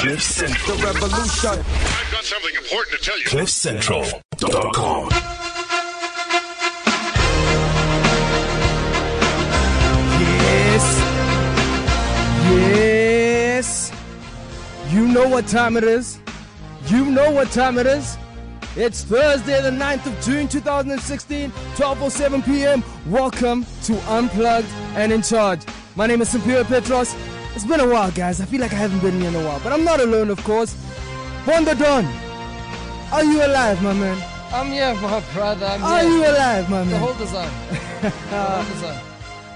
Cliff Central. The revolution. I've got something important to tell you. CliffCentral.com. Yes. Yes. You know what time it is. You know what time it is. It's Thursday, the 9th of June, 2016, 12.07 p.m. Welcome to Unplugged and In Charge. My name is Sampier Petros. It's been a while, guys. I feel like I haven't been here in a while, but I'm not alone, of course. Wonder Don, are you alive, my man? I'm here, my brother. I'm Are here. you alive, my man? The whole design. the whole design.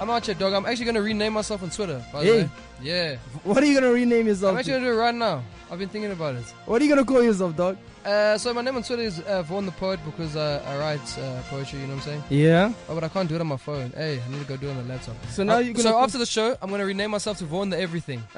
I'm out here, dog. I'm actually gonna rename myself on Twitter. By the Hey. way. Yeah. What are you gonna rename yourself? I'm actually to? gonna do it right now. I've been thinking about it. What are you gonna call yourself, dog? Uh, so my name on Twitter is uh, Vaughn the Poet because uh, I write uh, poetry. You know what I'm saying? Yeah. Oh, but I can't do it on my phone. Hey, I need to go do it on the laptop. So now Uh, you're so after the show, I'm gonna rename myself to Vaughn the Everything.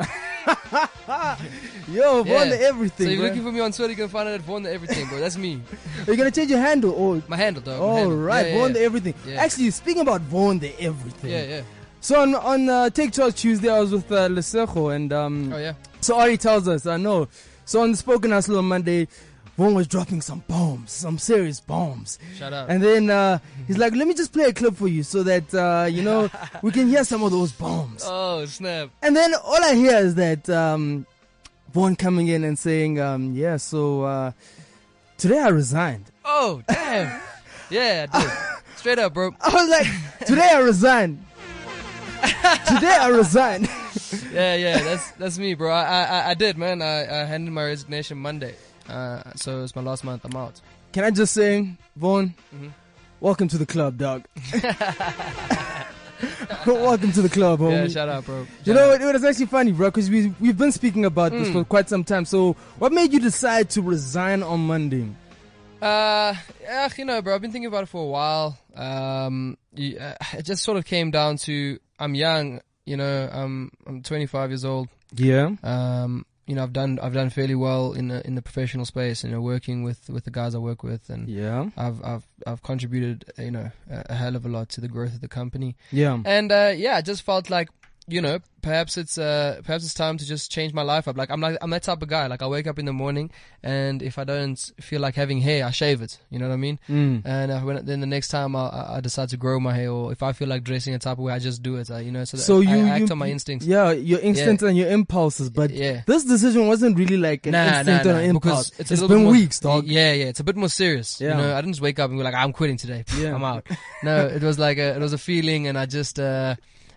Yo, Vaughn Yeah. the everything. so you're bro. looking for me on Twitter, you can find it at Vaughn the Everything, bro. That's me. Are you gonna change your handle? Oh, My handle, my all handle. right, Yeah, Vaughn yeah. the everything. Actually, speaking about Vaughn the everything. Yeah, yeah. So on on uh, Take Charge Tuesday, I was with uh, Lesego, and um, Oh yeah. so Ari tells us, I know. So on the Spoken Hustle on Monday, Vaughn was dropping some bombs, some serious bombs, Shut up. and then uh, he's like, "Let me just play a clip for you, so that uh, you know we can hear some of those bombs." oh snap. And then all I hear is that um, Vaughn coming in and saying, um, "Yeah, so uh, today I resigned." Oh damn. yeah, I did. Straight up, bro. I was like, "Today I resigned." today I resigned. Yeah, yeah, that's that's me, bro. I I, I did, man. I, I handed my resignation Monday, uh, so it's my last month. I'm out. Can I just say, Vaughn, Mhm. welcome to the club, dog. welcome to the club, homie. Yeah, shout out, bro. you know, out. it, was actually funny, bro, because we we've been speaking about this Mm. for quite some time. So, what made you decide to resign on Monday? Uh, yeah, you know, bro. I've been thinking about it for a while. Um, uh, it just sort of came down to I'm young. You know, I'm I'm 25 years old. Yeah. Um, you know, I've done I've done fairly well in the in the professional space. You know, working with with the guys I work with, and Yeah. I've I've I've contributed you know a, a hell of a lot to the growth of the company. Yeah. And uh, yeah, I just felt like you know perhaps it's uh, perhaps it's time to just change my life up. Like I'm like I'm that type of guy. Like I wake up in the morning and if I don't feel like having hair, I shave it. You know what I mean? Mm. And uh, when, then the next time I, I- decide to grow my hair, or if I feel like dressing a type of way, I just do it. Uh, you know, so, that So you, I, act you on my instincts. Yeah, your instincts and your impulses, but yeah. this decision wasn't really like an Nah, nah, instinct or nah, an impulse. it's, it's been more, weeks, dog. Yeah, yeah, it's a bit more serious. Yeah. You know, I didn't just wake up and be like, I'm quitting today. Yeah. I'm out. No, it was like a, it was a feeling, and I just, uh,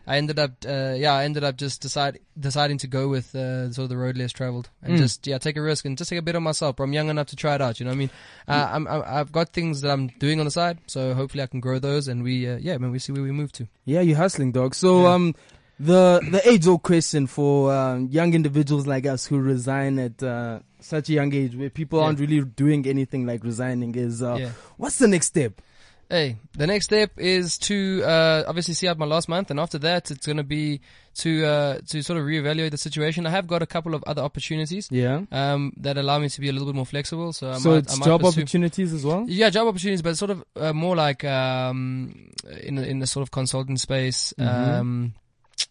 I ended up, uh, yeah, I ended up just decide, deciding to go with uh, sort of the road less traveled, and Mm. just yeah, take a risk and just take a bit on myself. But I'm young enough to try it out. You know what I mean? Uh, I'm, I'm, I've got things that I'm doing on the side, so hopefully I can grow those, and we, uh, yeah, man, we see where we move to. Yeah, you're hustling, dog. So, Yeah. um, the the age old question for um, young individuals like us who resign at uh, such a young age, where people Yeah. aren't really doing anything like resigning, is uh, yeah. what's the next step? Hey, the next step is to uh, obviously see out my last month, and after that, it's going to be to uh, to sort of reevaluate the situation. I have got a couple of other opportunities Yeah. um, that allow me to be a little bit more flexible. So, I so might, it's I might job pursue- opportunities as well. Yeah, job opportunities, but sort of uh, more like um, in the- in the sort of consulting space. Mhm. Um,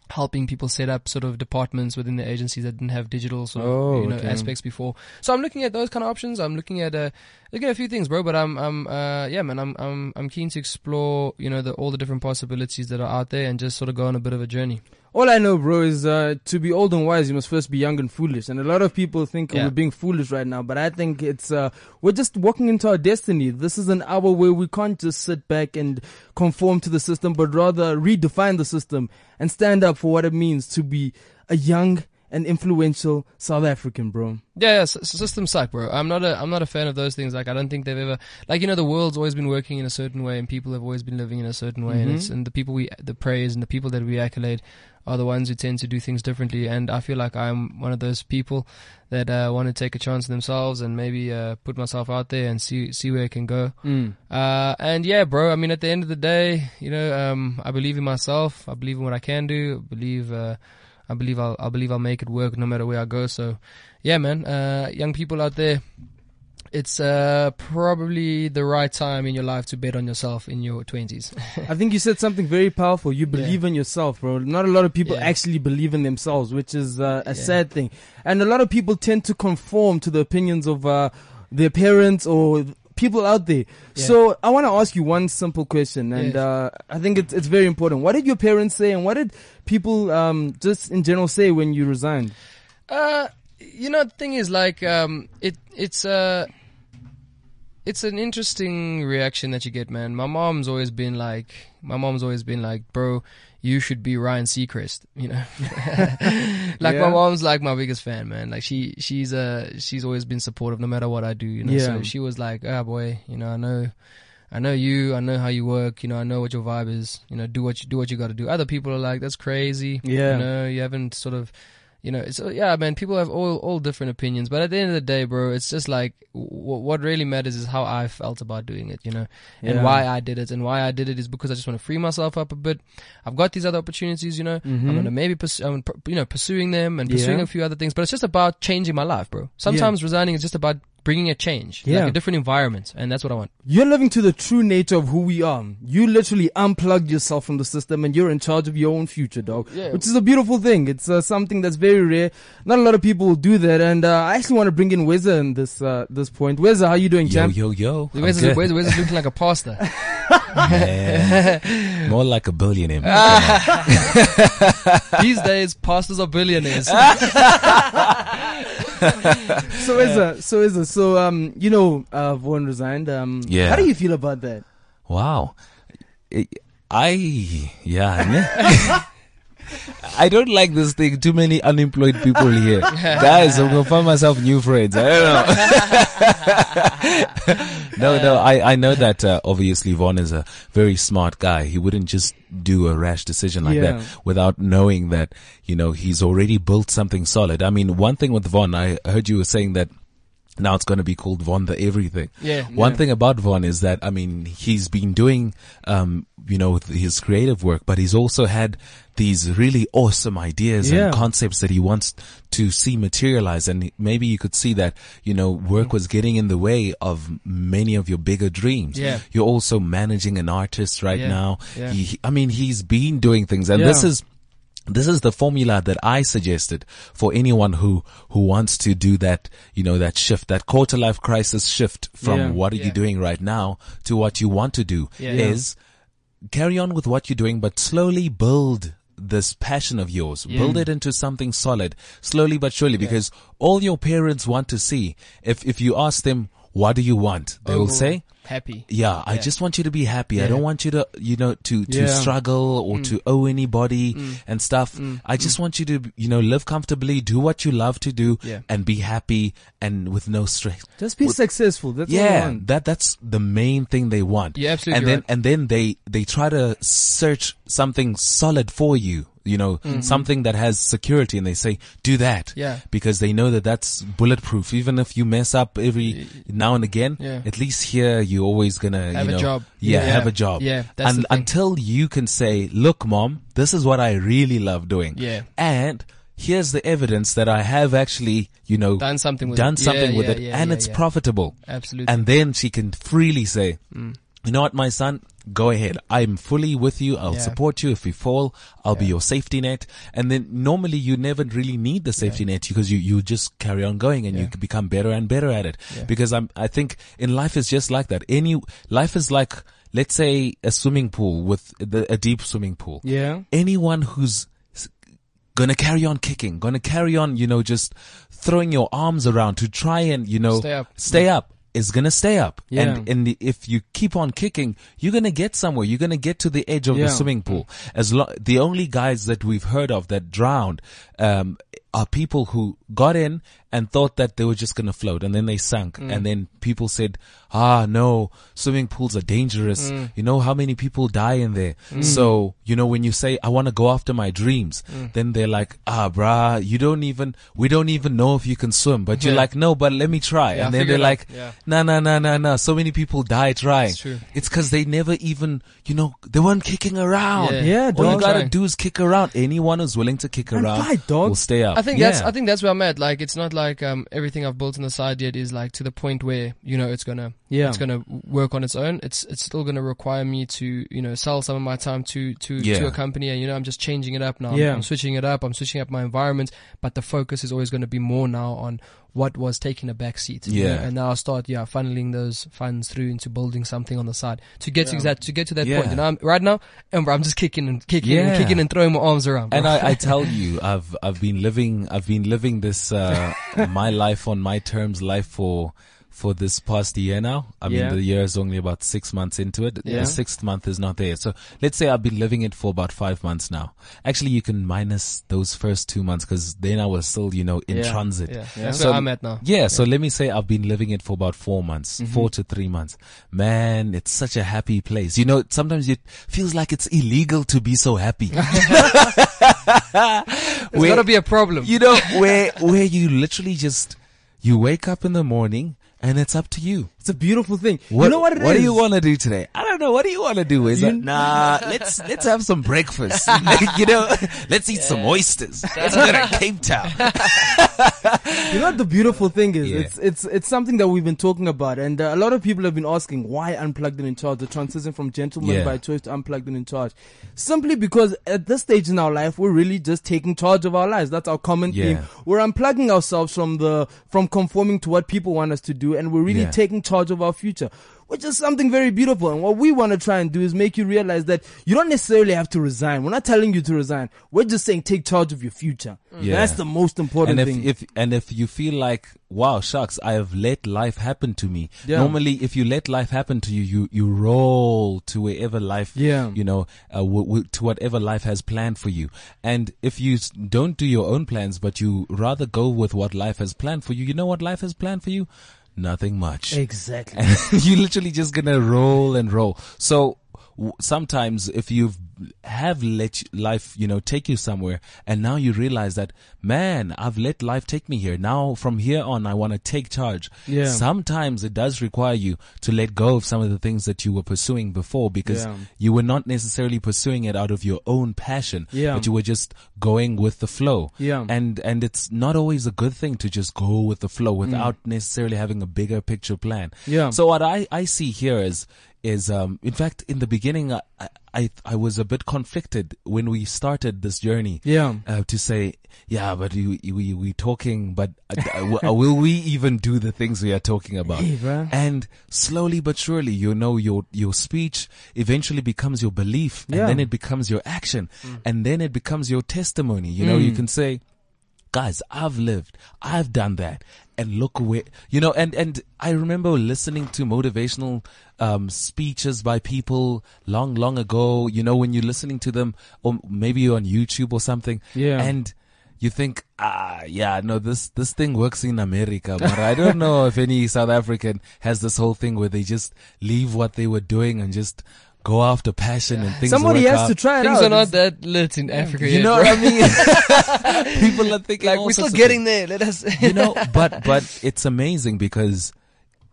helping people set up sort of departments within the agencies that didn't have digital sort of Oh, you know okay. aspects before. So I'm looking at those kind of options. I'm looking at uh, looking at a few things, bro. But I'm I'm uh, yeah, man. I'm I'm I'm keen to explore you know the all the different possibilities that are out there and just sort of go on a bit of a journey. All I know, bro, is uh, to be old and wise, you must first be young and foolish. And a lot of people think Yeah. we're being foolish right now, but I think it's uh, we're just walking into our destiny. This is an hour where we can't just sit back and conform to the system, but rather redefine the system and stand up for what it means to be a young and influential South African, bro. Yeah, yeah, s- s- systems suck, bro. I'm not a I'm not a fan of those things. Like I don't think they've ever like you know the world's always been working in a certain way and people have always been living in a certain way and Mhm. it's and the people we the praise and the people that we accolade are the ones who tend to do things differently. And I feel like I'm one of those people that uh, want to take a chance on themselves and maybe uh, put myself out there and see see where it can go. Mm. Uh, and yeah, bro. I mean, at the end of the day, you know, um, I believe in myself. I believe in what I can do. I believe, uh, I believe I'll, I believe I'll make it work no matter where I go. So, yeah, man. Uh, young people out there, It's uh, probably the right time in your life to bet on yourself in your 20s. I think you said something very powerful. You believe in yourself, bro. Not a lot of people Yeah. actually believe in themselves, which is uh, a Yeah. sad thing. And a lot of people tend to conform to the opinions of uh, their parents or people out there. Yeah. So I want to ask you one simple question, and Yes. uh, I think it's it's very important. What did your parents say, and what did people um, just in general say when you resigned? Uh, you know, the thing is, like, um, it it's uh, it's an interesting reaction that you get, man. My mom's always been like, my mom's always been like, bro, you should be Ryan Seacrest, you know. like Yeah. my mom's like my biggest fan, man. Like she she's uh she's always been supportive no matter what I do, you know. Yeah. So she was like, ah boy, you know, I know I know you, I know how you work, you know, I know what your vibe is, you know, do what you do what you got to do. Other people are like, that's crazy. Yeah. You know, you haven't sort of you know, it's yeah, man. People have all all different opinions, but at the end of the day, bro, it's just like w- what really matters is how I felt about doing it, you know, and Yeah. why I did it. And why I did it is because I just want to free myself up a bit. I've got these other opportunities, you know. I'm gonna maybe pursue, I'm, you know, pursuing them and pursuing Mm-hmm. Yeah. a few other things. But it's just about changing my life, bro. Sometimes resigning is just about bringing a change, Yeah. like a different environment, and that's what I want. You're living to the true nature of who we are. You literally unplugged yourself from the system and you're in charge of your own future, dog. Yeah. Which is a beautiful thing. It's uh, something that's very rare. Not a lot of people will do that. And uh, I actually want to bring in Weza in this uh, this point. Weza, how you doing, Yo, champ? yo, yo. I'm Where's it, good. where's, where's it looking like a pastor. Man. More like a billionaire. These days, pastors are billionaires. So Weza, so Weza, so um, you know, uh, Vaughn resigned. Um, Yeah. How do you feel about that? Wow. I- I, yeah. I don't like this thing. Too many unemployed people here. Guys, I'm to find myself new friends. I don't know. no, no, I, I know that, uh, obviously Vaughn is a very smart guy. He wouldn't just do a rash decision like Yeah. that without knowing that, you know, he's already built something solid. I mean, one thing with Vaughn, I heard you were saying that now it's going to be called Vaughn the Everything. Yeah. One thing about Vaughn is that, I mean, he's been doing, um, you know, his creative work, but he's also had these really awesome ideas Yeah. and concepts that he wants to see materialize. And maybe you could see that, you know, work was getting in the way of many of your bigger dreams. Yeah. You're also managing an artist right Yeah. now. Yeah. He, I mean, he's been doing things and Yeah. this is, this is the formula that I suggested for anyone who, who wants to do that, you know, that shift, that quarter life crisis shift from Yeah. what are Yeah. you doing right now to what you want to do Yeah. is carry on with what you're doing, but slowly build this passion of yours. Yeah. Build it into something solid, slowly but surely, because all your parents want to see, if, if you ask them, what do you want? They will oh. say, happy. yeah, I just want you to be happy. I don't want you to, you know, to, to Yeah. struggle or mm. to owe anybody mm. and stuff. Mm. I just want you to, you know, live comfortably, do what you love to do Yeah. and be happy and with no stress. Just be successful. That's Yeah, that that's the main thing they want. You're absolutely and then right. and then they they try to search something solid for you. You know, something that has security, and they say, "Do that." Mm-hmm. Yeah. because they know that that's bulletproof. Even if you mess up every now and again, Yeah. at least here you're always gonna Have you a job. Yeah, Yeah. have a job. Yeah, that's and until you can say, "Look, mom, this is what I really love doing." Yeah. and here's the evidence that I have actually, you know, Done something with done it. something Yeah, with yeah, it, yeah, and it's profitable. Absolutely. And then she can freely say, you know what, my son, go ahead. I'm fully with you. I'll Yeah. support you. If you fall, I'll be your safety net. And then normally you never really need the safety net because you, you just carry on going and you Yeah. become better and better at it. Yeah. Because I'm, I think in life is just like that. Any, life is like, let's say a swimming pool with the, a deep swimming pool Yeah. anyone who's gonna carry on kicking, gonna carry on, you know, just throwing your arms around to try and, you know, Stay up. stay up is gonna stay up. Yeah. And, and if you keep on kicking, you're gonna get somewhere. You're gonna get to the edge of Yeah. the swimming pool. As lo- the only guys that we've heard of that drowned, um, are people who got in and thought that they were just gonna float and then they sunk. Mm. And then people said, ah, no, swimming pools are dangerous. Mm. You know how many people die in there. So, you know, when you say, I want to go after my dreams, Mm. then they're like, ah, brah, you don't even, we don't even know if you can swim, but you're like, no, but let me try. Yeah, and then they're like, no, no, no, no, no. So many people die trying. It's cause they never even, you know, they weren't kicking around. Yeah. Yeah, All you gotta Trying. do is kick around. Anyone who's willing to kick And around dog. will stay up. I think that's I think that's where I'm at. Like it's not like um everything I've built on the side yet is like to the point where you know it's gonna Yeah. it's gonna work on its own. It's it's still gonna require me to you know sell some of my time to to Yeah. to a company, and you know I'm just changing it up now. Yeah. I'm, I'm switching it up. I'm switching up my environment, but the focus is always going to be more now on what was taking a back seat. you know, Yeah. and now I'll start yeah funneling those funds through into building something on the side to get to that to get to that point. Yeah. You know, I'm, right now, and I'm just kicking and kicking and kicking and throwing my arms around. And. I, I tell you, I've I've been living I've been living this uh, my life on my terms life for for this past year now. I Yeah. mean, the year is only about six months into it. Yeah. The sixth month is not there. So let's say I've been living it for about five months now. Actually, you can minus those first two months because then I was still, you know, in Yeah. transit. yeah, that's So- where I'm at now. Yeah, so let me say I've been living it for about four months, Mm-hmm. four to three months. Man, it's such a happy place. You know, sometimes it feels like it's illegal to be so happy. There's Where- got to be a problem. you know, where, where you literally just, you wake up in the morning and it's up to you. It's a beautiful thing. What, you know what it is? what do you want to do today? I don't know. What do you want to do? Is You- it, nah, let's, let's have some breakfast. you know, let's eat some oysters. Let's go to Cape Town. You know what the beautiful thing is? Yeah. It's it's it's something that we've been talking about, and uh, a lot of people have been asking why unplugged and in charge. The transition from gentleman Yeah. by choice to unplugged and in charge, simply because at this stage in our life, we're really just taking charge of our lives. That's our common Yeah. theme. We're unplugging ourselves from the from conforming to what people want us to do, and we're really Yeah. taking charge of our future. Which is something very beautiful. And what we want to try and do is make you realize that you don't necessarily have to resign. We're not telling you to resign. We're just saying take charge of your future. Yeah. That's the most important and if, thing. if and if you feel like wow shucks i have let life happen to me Yeah. normally if you let life happen to you you you roll to wherever life Yeah. you know uh, w- w- to whatever life has planned for you and if you don't do your own plans but you rather go with what life has planned for you you know what life has planned for you nothing much exactly. you're literally just gonna roll and roll. So sometimes if you've have let life, you know, take you somewhere and now you realize that, man, I've let life take me here. Now from here on, I want to take charge. Yeah. Sometimes it does require you to let go of some of the things that you were pursuing before because Yeah. you were not necessarily pursuing it out of your own passion, Yeah. but you were just going with the flow. Yeah. And, and it's not always a good thing to just go with the flow mm. without necessarily having a bigger picture plan. Yeah. So what I, I see here is, is, um, in fact, in the beginning, I, I, I was a bit conflicted when we started this journey. Yeah. Uh, to say, yeah, but we, we, we talking, but uh, uh, will we even do the things we are talking about? Bruh. And slowly but surely, you know, your, your speech eventually becomes your belief Yeah. and then it becomes your action and then it becomes your testimony. You know, you can say, guys, I've lived, I've done that. And look where, you know, and, and I remember listening to motivational, um, speeches by people long, long ago, you know, when you're listening to them or maybe you're on YouTube or something. Yeah. And you think, ah, yeah, no, this, this thing works in America, but I don't know if any South African has this whole thing where they just leave what they were doing and just go after passion and things Somebody work has out. to try it Things out. are not that lit in Africa You yet, know bro. what I mean? People are thinking like we're still getting there. Let us. you know, but but it's amazing because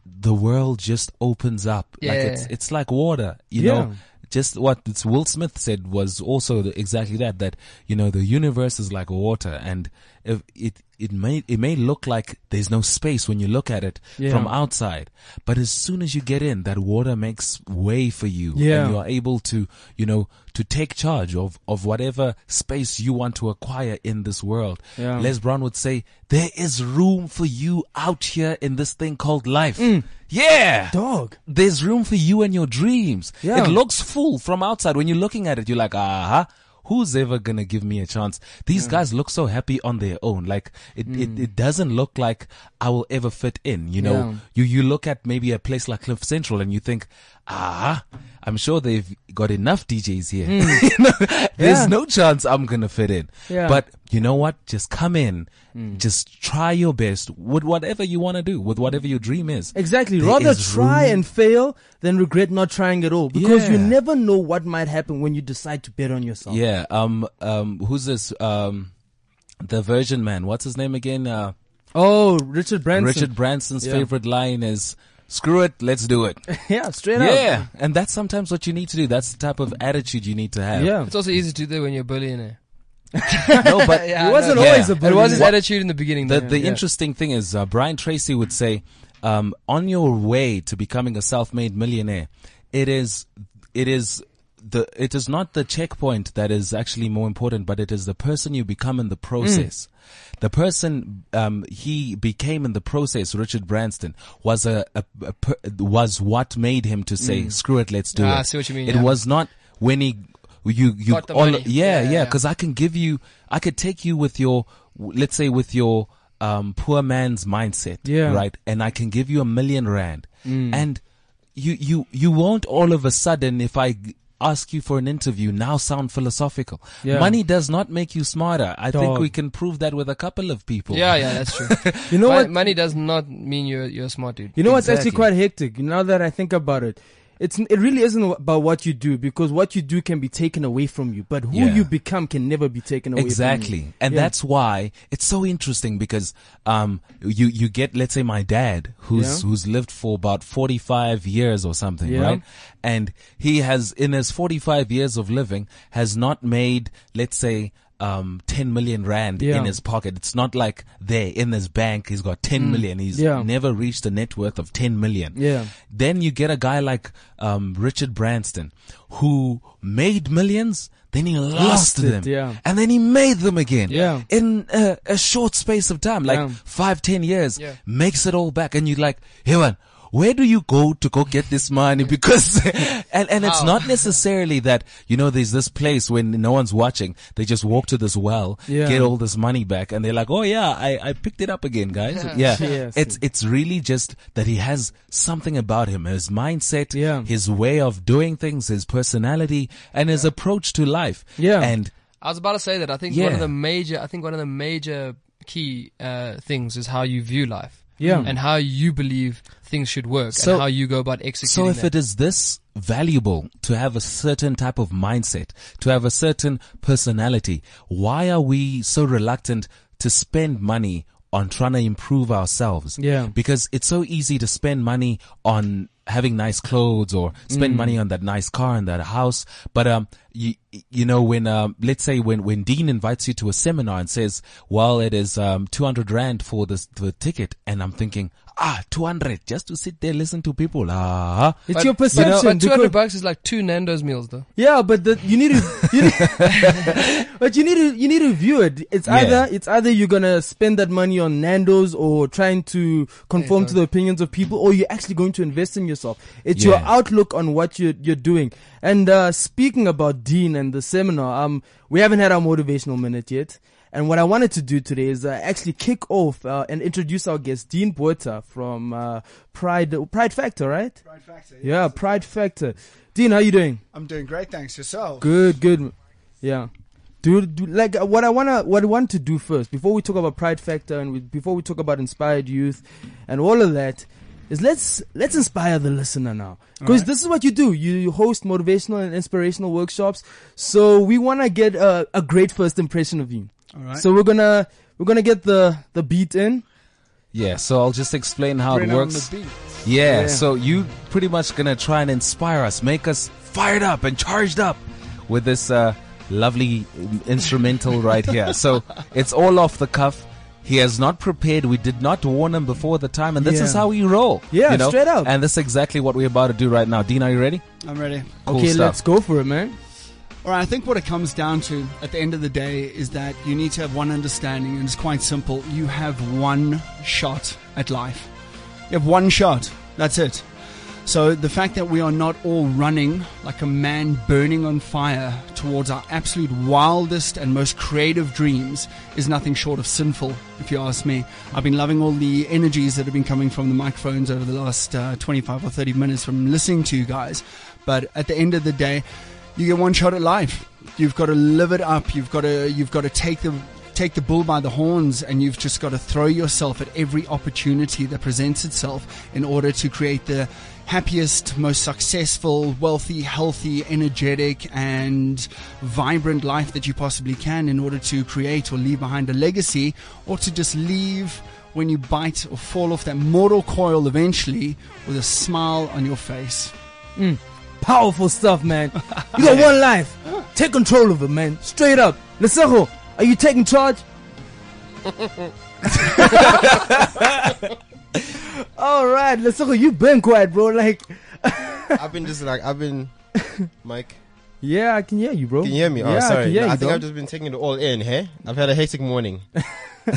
the world just opens up. Like it's Yeah. it's like water. You Yeah. know, just what Will Smith said was also the, exactly that. That you know the universe is like water, and if it it may it may look like there's no space when you look at it Yeah. from outside, but as soon as you get in, that water makes way for you, Yeah. and you are able to you know to take charge of of whatever space you want to acquire in this world. Yeah. Les Brown would say, there is room for you out here in this thing called life. Mm. Yeah. Dog. There's room for you and your dreams. Yeah. It looks full from outside. When you're looking at it, you're like, aha. Who's ever gonna give me a chance? These guys look so happy on their own. Like it, it, it doesn't look like I will ever fit in. You know, Mm. Yeah. you you look at maybe a place like Cliff Central and you think, ah, I'm sure they've got enough DJs here. You know, There's Mm. Yeah. no chance I'm gonna fit in. Yeah. But you know what? Just come in. Just try your best with whatever you want to do, with whatever your dream is. Exactly. There Rather is try room. and fail than regret not trying at all. Because you never know what might happen when you decide to bet on yourself. Yeah. Um. Um. Who's this? Um. The Virgin Man. What's his name again? Uh. Oh, Richard Branson. Richard Branson's Yeah. favorite line is, "Screw it, let's do it." yeah, straight up. yeah. And that's sometimes what you need to do. That's the type of attitude you need to have. Yeah. It's also easy to do that when you're a billionaire. no, but Yeah, He wasn't Yeah. always a It bully. was his What- attitude in the beginning. the the Yeah. interesting thing is uh, Brian Tracy would say, um, on your way to becoming a self-made millionaire, it is it is the it is not the checkpoint that is actually more important, but it is the person you become in the process. The person um, he became in the process, Richard Branson, was a, a, a per, was what made him to say, "Screw it, let's do Ah, it." I see what you mean, It yeah. was not when he you you Got all, money. yeah Yeah, yeah yeah. because I can give you I could take you with your let's say with your um poor man's mindset Yeah. right and I can give you a million rand Mm. and you you you won't all of a sudden if I ask you for an interview now sound philosophical Yeah. money does not make you smarter I think we can prove that with a couple of people Yeah, yeah, that's true. You know Mon- what? Money does not mean you're you're a smart dude. You know what's actually quite hectic? Now that I think about it, it's it really isn't about what you do because what you do can be taken away from you, but who Yeah. you become can never be taken away from you. Exactly. And Yeah. that's why it's so interesting because um you you get let's say my dad who's Yeah. who's lived for about 45 years or something, right? And he has in his 45 years of living has not made let's say um 10 million rand Yeah. in his pocket. It's not like there in his bank he's got 10 million. He's Mm. Yeah. never reached a net worth of 10 million. Yeah. Then you get a guy like um, Richard Branson who made millions, then he lost, Lost it, them, yeah. and then he made them again. Yeah. in a, a short space of time, like Yeah. five, ten years, Yeah. makes it all back, and you're like, hey man. Where do you go to go get this money? Because, and, and it's How? not necessarily that, you know, there's this place when no one's watching, they just walk to this well, Yeah. get all this money back, and they're like, oh yeah, I, I picked it up again, guys. Yeah. Yes. It's, it's really just that he has something about him, his mindset, Yeah. his way of doing things, his personality, and his approach to life. Yeah. And I was about to say that. I think one of the major, I think one of the major key uh, things is how you view life. Yeah. And how you believe things should work So- and how you go about executing. so if that. it is this valuable to have a certain type of mindset, to have a certain personality, why are we so reluctant to spend money on trying to improve ourselves? Yeah. Because it's so easy to spend money on having nice clothes or spend Mm. money on that nice car and that house. But, um, you, you know, when, um, let's say when, when Dean invites you to a seminar and says, well, it is, um, 200 rand for this, the ticket. And I'm thinking, ah, 200 just to sit there, listen to people. Ah, It's But- your but, perception. but 200 bucks is like two Nando's meals though. Yeah, but the, you need to, you need, but you need to, you need to view it. It's Yeah. either, it's either you're gonna spend that money on Nando's or trying to conform Yeah, to the opinions of people, or you're actually going to invest in yourself. It's your outlook on what you're, you're doing. And, uh, speaking about Dean and the seminar, um, we haven't had our motivational minute yet. And what I wanted to do today is uh, actually kick off uh, and introduce our guest, Dean Boerta from uh, Pride Pride Factor, right? Pride Factor. Yeah, Pride Factor. Dean, how you doing? I'm doing great, thanks. Yourself? Good, good. Yeah. Do, do like uh, what I wanna what I want to do first before we talk about Pride Factor and we, before we talk about inspired youth and all of that is let's let's inspire the listener now because this is what you do you, you host motivational and inspirational workshops so we want to get a, a great first impression of you All right. so we're gonna we're gonna get the the beat in yeah. So I'll just explain how Bring it works. the beat. Yeah, Yeah. so you pretty much gonna try and inspire us, make us fired up and charged up with this uh, lovely um, instrumental right here. So it's all off the cuff. He has not prepared. We did not warn him before the time, and this is how we roll. Yeah, you know? straight up. And this is exactly what we're about to do right now. Dean, are you ready? I'm ready. Cool okay stuff. let's go for it man All right. I think what it comes down to at the end of the day is that you need to have one understanding, and it's quite simple. You have one shot at life. You have one shot. That's it. So the fact that we are not all running like a man burning on fire towards our absolute wildest and most creative dreams is nothing short of sinful, if you ask me. I've been loving all the energies that have been coming from the microphones over the last uh, 25 or 30 minutes from listening to you guys. But at the end of the day, you get one shot at life. You've got to live it up. You've got to you've got to take the take the bull by the horns and you've just got to throw yourself at every opportunity that presents itself in order to create the happiest, most successful, wealthy, healthy, energetic and vibrant life that you possibly can in order to create or leave behind a legacy or to just leave when you bite or fall off that mortal coil eventually with a smile on your face. Hmm. Powerful stuff man you got one life take control of it man straight up Lesego Are you taking charge? All right, let's. You've been quiet, bro. Like, I've been just like I've been, Mike. yeah, I can hear you, bro. Can you hear me? Oh, yeah, I sorry. can hear No, you, I think dog. I've just been taking it all in. Hey, I've had a hectic morning.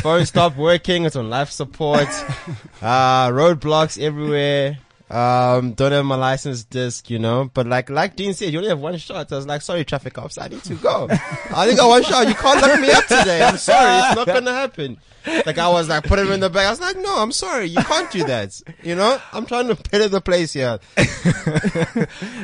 Phone stopped working. It's on life support. uh, roadblocks everywhere. Um, don't have my license disc, you know. But like, like Dean said, you only have one shot. I was like, sorry, traffic cops, I need to go. I only got one shot. You can't lock me up today. I'm sorry, it's not gonna happen. Like I was like, put him in the bag. I was like, no, I'm sorry, you can't do that. You know, I'm trying to better the place here.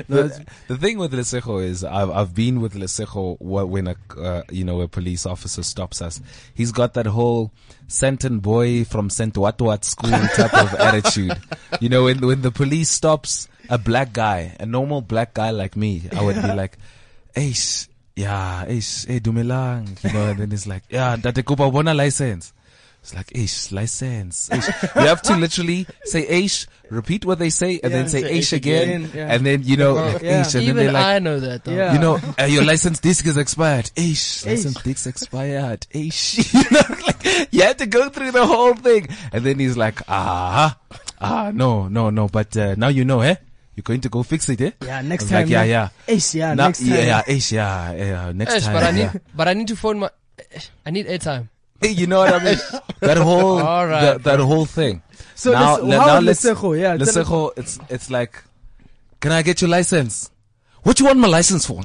the, the thing with Lesego is I've I've been with Lesego when a uh, you know a police officer stops us. He's got that whole Senton boy from Saint Watwat school type of attitude. You know, when when the police stops a black guy, a normal black guy like me, I would be like, "Ace, yeah, Ace, hey, dumelang," you know, and then it's like, "Yeah, that kupa bona license." It's like, Aish, license. Aish. You have to literally say Aish, repeat what they say, and Yeah, then say say Aish Aish again. again, yeah. And then, you know, Yeah. Aish. And then Even they're like, I know that though. Yeah. you know, uh, your license disc is expired. Aish, Aish. license disc expired. Aish. You know, like, you have to go through the whole thing. And then he's like, ah, ah, no, no, no, but, uh, now you know, eh? You're going to go fix it, eh? Yeah, I next was time. like, yeah, man. yeah. Ace, yeah, Now- next time. yeah, yeah, Aish, yeah, yeah, next Yes, time. but I need, yeah. but I need to phone my. I need airtime. Hey, you know what I mean? that whole, All right, that, that whole thing. So now, let's- how now is let's, Lesego? Yeah, tell us- Lesego, it's, it's like, can I get your license? What you want my license for?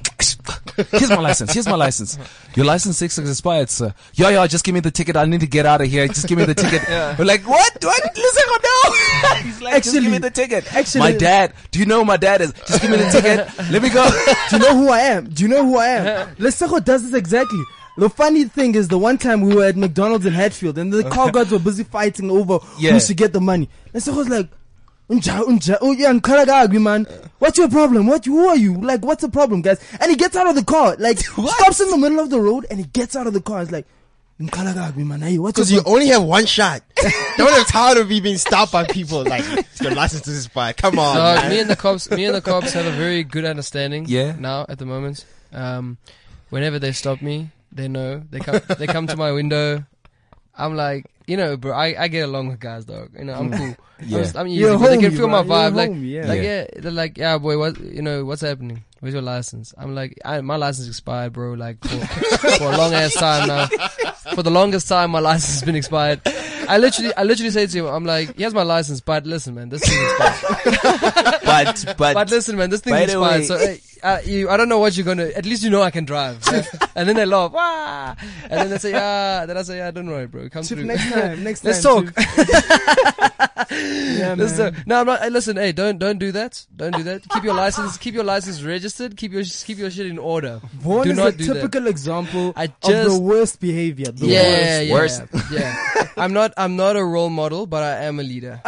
Here's my license. Here's my license. Your license six is expired, sir. Yeah, yeah. Just give me the ticket. I need to get out of here. Just give me the ticket. We're like, what? What? Lesego, no. He's like, just give me Actually- the ticket. actually- my dad. Do you know who my dad is? Just give me the ticket. Let me go. Do you know who I am? Do you know who I am? Lesego does this exactly. The funny thing is, the one time we were at McDonald's in Hatfield, and the car guards were busy fighting over Yeah. who should get the money. And so I was like, Unja, unja, oh yeah, Nkaragagwi, man. What's your problem? What, who are you? Like, what's the problem, guys? And he gets out of the car, like, stops in the middle of the road, and he gets out of the car. It's like, Nkaragagwi, man. Hey, what's Because you only have one shot. Don't have time to be being stopped by people like your license is expired. Come on, So man. me and the cops, me and the cops have a very good understanding. Yeah. Now at the moment, um, whenever they stop me, they know they come. they come to my window. I'm like, you know, bro. I, I get along with guys, dog. You know, I'm mm. cool. Yeah. I'm, I'm easy, You're a but they can feel my bro. Vibe. Like, homie, yeah. like Yeah. yeah. they're like, yeah, boy. What you know? What's happening? Where's your license? I'm like, I, my license expired, bro. Like for, for a long ass time now. For the longest time, my license has been expired. I literally, I literally say to him, I'm like, here's my license, but listen, man, this is expired. but, but, But listen, man, this thing is the expired. way- So hey, uh, you, I don't know what you're gonna. At least you know I can drive. yeah? and then they laugh, Wah! and then they say, yeah. Then I say, yeah, don't worry, bro, come Chip, through. next time, next time. Let's talk. Yeah, Let's man. talk. No, I'm not. Hey, listen, hey, don't don't do that. Don't do that. Keep your license. Keep your license registered. Keep your keep your shit in order. Vaughn do is not a do that. typical example I of just- the worst behavior. The yeah, worst. yeah, Worst. yeah. I'm not. I'm not a role model, but I am a leader.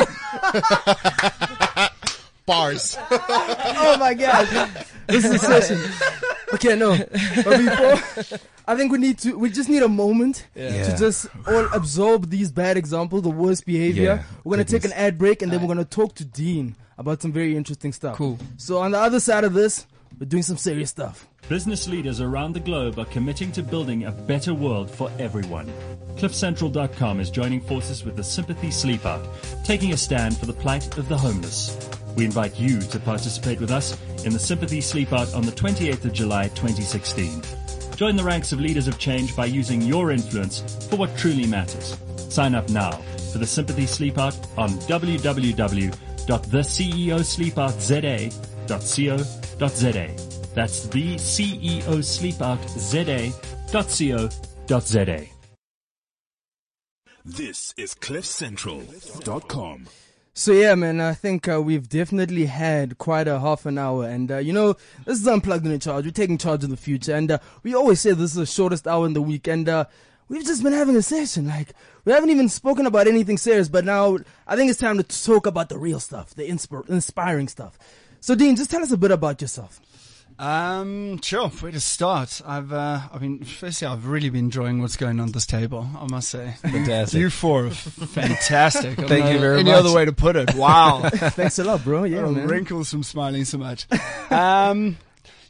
Bars. Oh my god, this is a session. Okay, no, but before, I think we need to. We just need a moment Yeah. to just all absorb these bad examples, the worst behavior. Yeah, we're gonna take an ad break, and then we're gonna talk to Dean about some very interesting stuff. Cool. So on the other side of this, we're doing some serious stuff. Business leaders around the globe are committing to building a better world for everyone. CliffCentral.com is joining forces with the Sympathy Sleep Out, taking a stand for the plight of the homeless. We invite you to participate with us in the Sympathy Sleep Out on the 28th of July 2016. Join the ranks of leaders of change by using your influence for what truly matters. Sign up now for the Sympathy Sleep Out on www.theceosleepoutza.co.za. That's the CEO. This is CliffCentral.com. So yeah, man, I think uh, we've definitely had quite a half an hour, and uh, you know, this is unplugged in charge. We're taking charge of the future, and uh, we always say this is the shortest hour in the week, and uh, we've just been having a session. Like we haven't even spoken about anything serious, but now I think it's time to talk about the real stuff, the inspir- inspiring stuff. So, Dean, just tell us a bit about yourself. Um, sure. Where to start? I've, uh, I mean, firstly, I've really been enjoying what's going on at this table. I must say, Fantastic. you four, are fantastic. Thank you very any much. Any other way to put it. Wow. Thanks a lot, bro. Yeah, Oh, wrinkles from smiling so much. Um,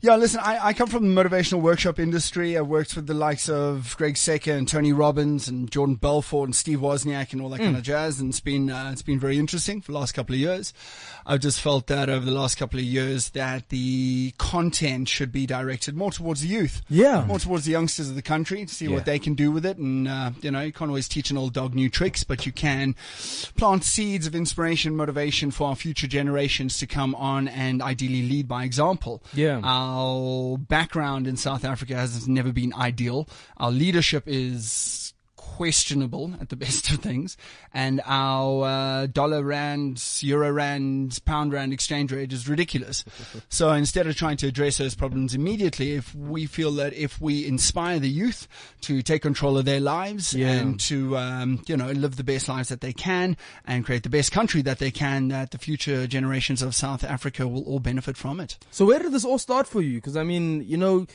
Yeah, listen, I, I come from the motivational workshop industry. I've worked with the likes of Greg Secker and Tony Robbins and Jordan Belfort and Steve Wozniak and all that kind of jazz. And it's been, uh, it's been very interesting for the last couple of years. I've just felt that over the last couple of years that the content should be directed more towards the youth. Yeah. More towards the youngsters of the country to see Yeah. what they can do with it. And, uh, you know, you can't always teach an old dog new tricks, but you can plant seeds of inspiration, motivation for our future generations to come on and ideally lead by example. Yeah. Our background in South Africa has never been ideal. Our leadership is questionable at the best of things, and our uh, dollar rand, euro rand, pound rand exchange rate is ridiculous. so instead of trying to address those problems immediately, if we feel that if we inspire the youth to take control of their lives Yeah. and to um, you know live the best lives that they can and create the best country that they can, that the future generations of South Africa will all benefit from it. So where did this all start for you? Because I mean, you know,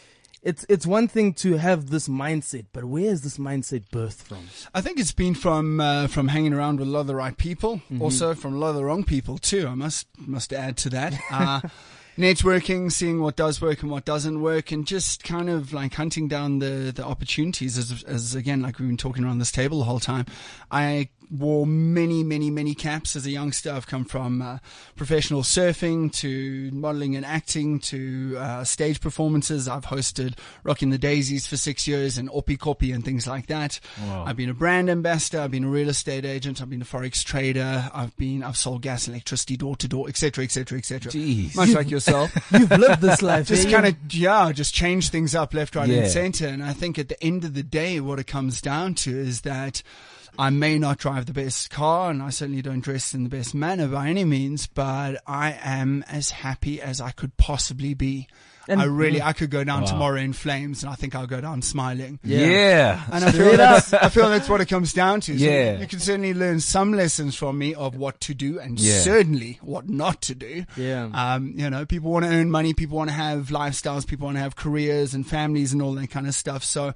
it's it's one thing to have this mindset, but where is this mindset birthed from? I think it's been from uh, from hanging around with a lot of the right people, also from a lot of the wrong people too. I must must add to that. Uh, networking, seeing what does work and what doesn't work, and just kind of like hunting down the the opportunities. As as again, like we've been talking around this table the whole time. I wore many, many, many caps as a youngster. I've come from uh, professional surfing to modeling and acting to uh, stage performances. I've hosted Rocking the Daisies for six years and Oppikoppi and things like that. I've been a brand ambassador. I've been a real estate agent. I've been a forex trader. I've been, I've sold gas, and electricity door to door, etc., etc., etc. Jeez. Much like yourself You've lived this life. just eh? kind of yeah just change things up left right Yeah. and center and i think at the end of the day what it comes down to is that I may not drive the best car and I certainly don't dress in the best manner by any means, but I am as happy as I could possibly be. And- I really, I could go down tomorrow in flames and I think I'll go down smiling. Yeah. And I feel, that's, I feel that's what it comes down to. So Yeah. You can certainly learn some lessons from me of what to do and Yeah. certainly what not to do. Yeah. Um, you know, people want to earn money, people want to have lifestyles, people want to have careers and families and all that kind of stuff. So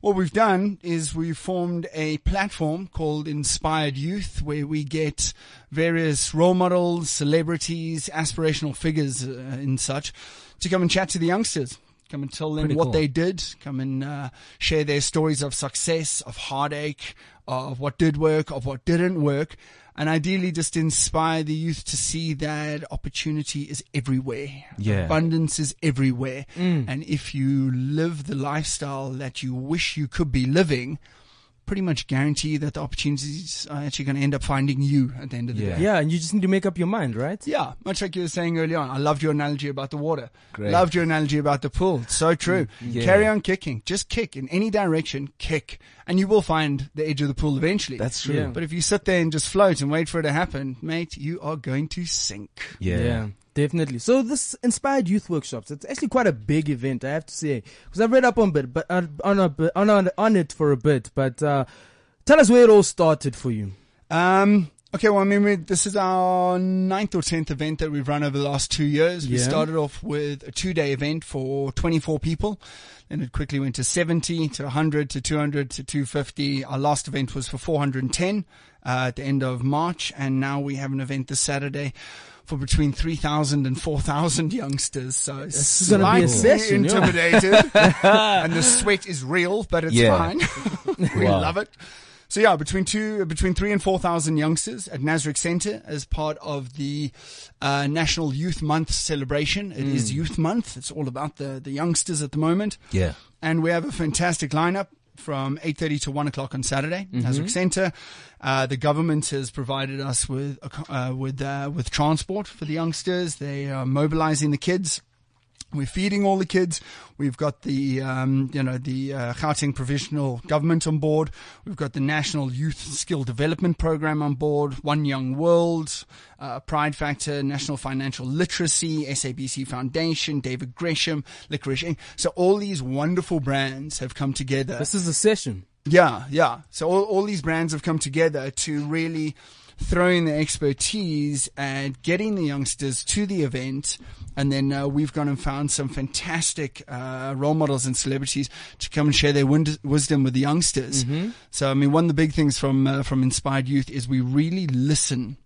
what we've done is we've formed a platform called Inspired Youth where we get various role models, celebrities, aspirational figures uh, and such to come and chat to the youngsters. Come and tell them Pretty what cool. they did. Come and uh, share their stories of success, of heartache, of what did work, of what didn't work, and ideally just inspire the youth to see that opportunity is everywhere. Yeah. Abundance is everywhere. Mm. And if you live the lifestyle that you wish you could be living, pretty much guarantee that the opportunities are actually going to end up finding you at the end of the Yeah. day. yeah, and you just need to make up your mind, right? Yeah, much like you were saying earlier on. I loved your analogy about the water. Great. Loved your analogy about the pool. It's so true. Mm, yeah. Carry on kicking. Just kick in any direction. Kick. And you will find the edge of the pool eventually. That's true. Yeah. But if you sit there and just float and wait for it to happen, mate, you are going to sink. Yeah. Definitely. So this inspired youth workshops, it's actually quite a big event, I have to say, because I've read up on bit, but uh, on a on, on on it for a bit. But uh, tell us where it all started for you. Um, okay, well, I mean, we, this is our ninth or tenth event that we've run over the last two years. We started off with a two day event for 24 people. Then it quickly went to 70, to 100, to 200, to 250. Our last event was for 410 uh, at the end of March. And now we have an event this Saturday for between 3,000 and 4,000 youngsters. So is a slightly session, yeah. intimidated. and the sweat is real, but it's Yeah. fine. we Wow. love it. So yeah, between two, between three and four thousand youngsters at Nasrec Centre as part of the uh, National Youth Month celebration. It is Youth Month. It's all about the the youngsters at the moment, Yeah. and we have a fantastic lineup from 8.30 to 1 o'clock on Saturday, Nasrec Centre. Uh, the government has provided us with, uh, with, uh, with transport for the youngsters. They are mobilizing the kids. We're feeding all the kids. We've got the, um, you know, the uh, Gauteng Provisional Government on board. We've got the National Youth Skill Development Program on board. One Young World, uh, Pride Factor, National Financial Literacy, SABC Foundation, David Gresham, Licorice Inc. So all these wonderful brands have come together. This is a session. Yeah, yeah. So all, all these brands have come together to really throw in their expertise at getting the youngsters to the event. And then uh, we've gone and found some fantastic uh, role models and celebrities to come and share their win- wisdom with the youngsters. So, I mean, one of the big things from uh, from Inspired Youth is we really listen to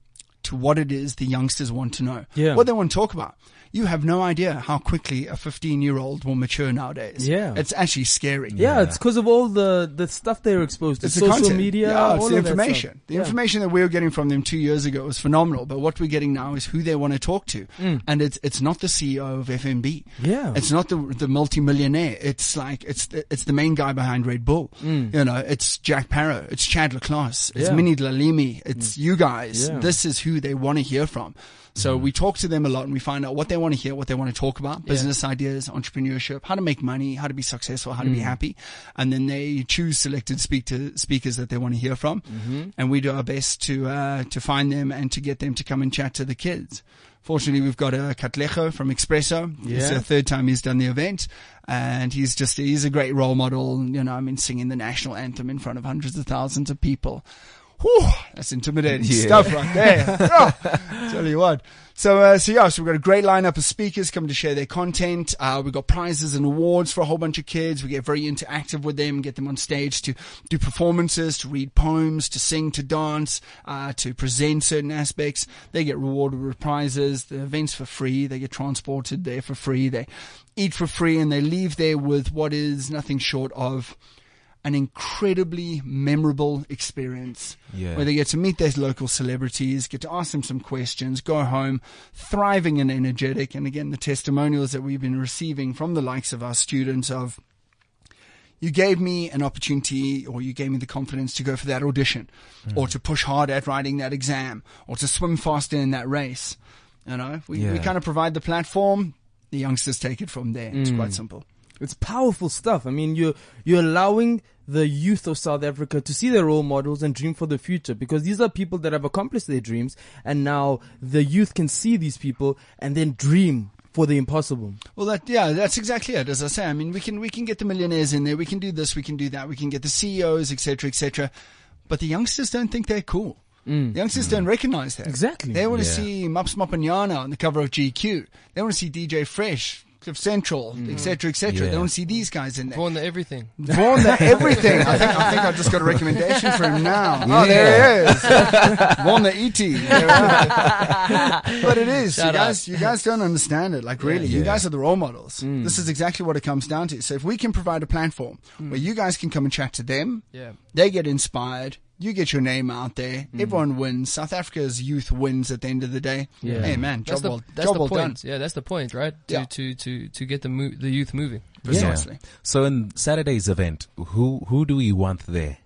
to what it is the youngsters want to know, Yeah. what they want to talk about. You have no idea how quickly a 15 year old will mature nowadays. Yeah. It's actually scary. Yeah, it's because of all the, the stuff they're exposed to. It's the social content. media, Yeah, it's all the of information. The Yeah. information that we were getting from them two years ago was phenomenal. But what we're getting now is who they want to talk to, and it's it's not the CEO of FNB. Mm. Yeah. it's not the the multimillionaire. It's like it's the, it's the main guy behind Red Bull. You know, it's Jack Parrow, it's Chad Le Clos, it's Mm. Yeah. Minnie Dlamini, it's you guys. Yeah. This is who they want to hear from. So we talk to them a lot and we find out what they want to hear, what they want to talk about, business ideas, entrepreneurship, how to make money, how to be successful, how to be mm. happy. And then they choose selected speak to, speakers that they want to hear from. Mm-hmm. And we do our best to, uh, to find them and to get them to come and chat to the kids. Fortunately, we've got uh, a Katlego from Expresso. It's Yeah. the third time he's done the event and he's just, he's a great role model. You know, I mean, singing the national anthem in front of hundreds of thousands of people. Whew, that's intimidating stuff right there. Oh, tell you what. So, uh, so yeah, so we've got a great lineup of speakers coming to share their content. Uh, we've got prizes and awards for a whole bunch of kids. We get very interactive with them, get them on stage to do performances, to read poems, to sing, to dance, uh, to present certain aspects. They get rewarded with prizes. The event's for free. They get transported there for free. They eat for free and they leave there with what is nothing short of an incredibly memorable experience Yeah. where they get to meet their local celebrities, get to ask them some questions, go home thriving and energetic. And again, the testimonials that we've been receiving from the likes of our students of you gave me an opportunity or you gave me the confidence to go for that audition hmm. or to push hard at writing that exam or to swim faster in that race. You know, we, we kind of provide the platform. The youngsters take it from there. It's quite hmm. simple. It's powerful stuff. I mean, you're you're allowing the youth of South Africa to see their role models and dream for the future because these are people that have accomplished their dreams, and now the youth can see these people and then dream for the impossible. Well, that yeah, that's exactly it. As I say, I mean, we can we can get the millionaires in there, we can do this, we can do that, we can get the CEOs, etc., etc. But the youngsters don't think they're cool. Mm. The youngsters don't recognize that. Exactly. They want to Yeah. see Mops Mopanyana on the cover of GQ. They want to see DJ Fresh, Cliff Central, etc., mm-hmm. etc. They Yeah. want to see these guys in there. Vaughn the everything. Vaughn the everything. I think I think I just got a recommendation for him now. Oh, there he is. Vaughn the ET. but it is. you guys you guys don't understand it. Like really, you guys are the role models. Mm. This is exactly what it comes down to. So if we can provide a platform mm. where you guys can come and chat to them, Yeah. they get inspired. You get your name out there. Everyone wins. South Africa's youth wins at the end of the day. Yeah. Hey man, That's job the well, that's job the well done. point. Yeah, that's the point, right? To Yeah. to to to get the mo- the youth moving. Precisely. So in Saturday's event, who who do we want there?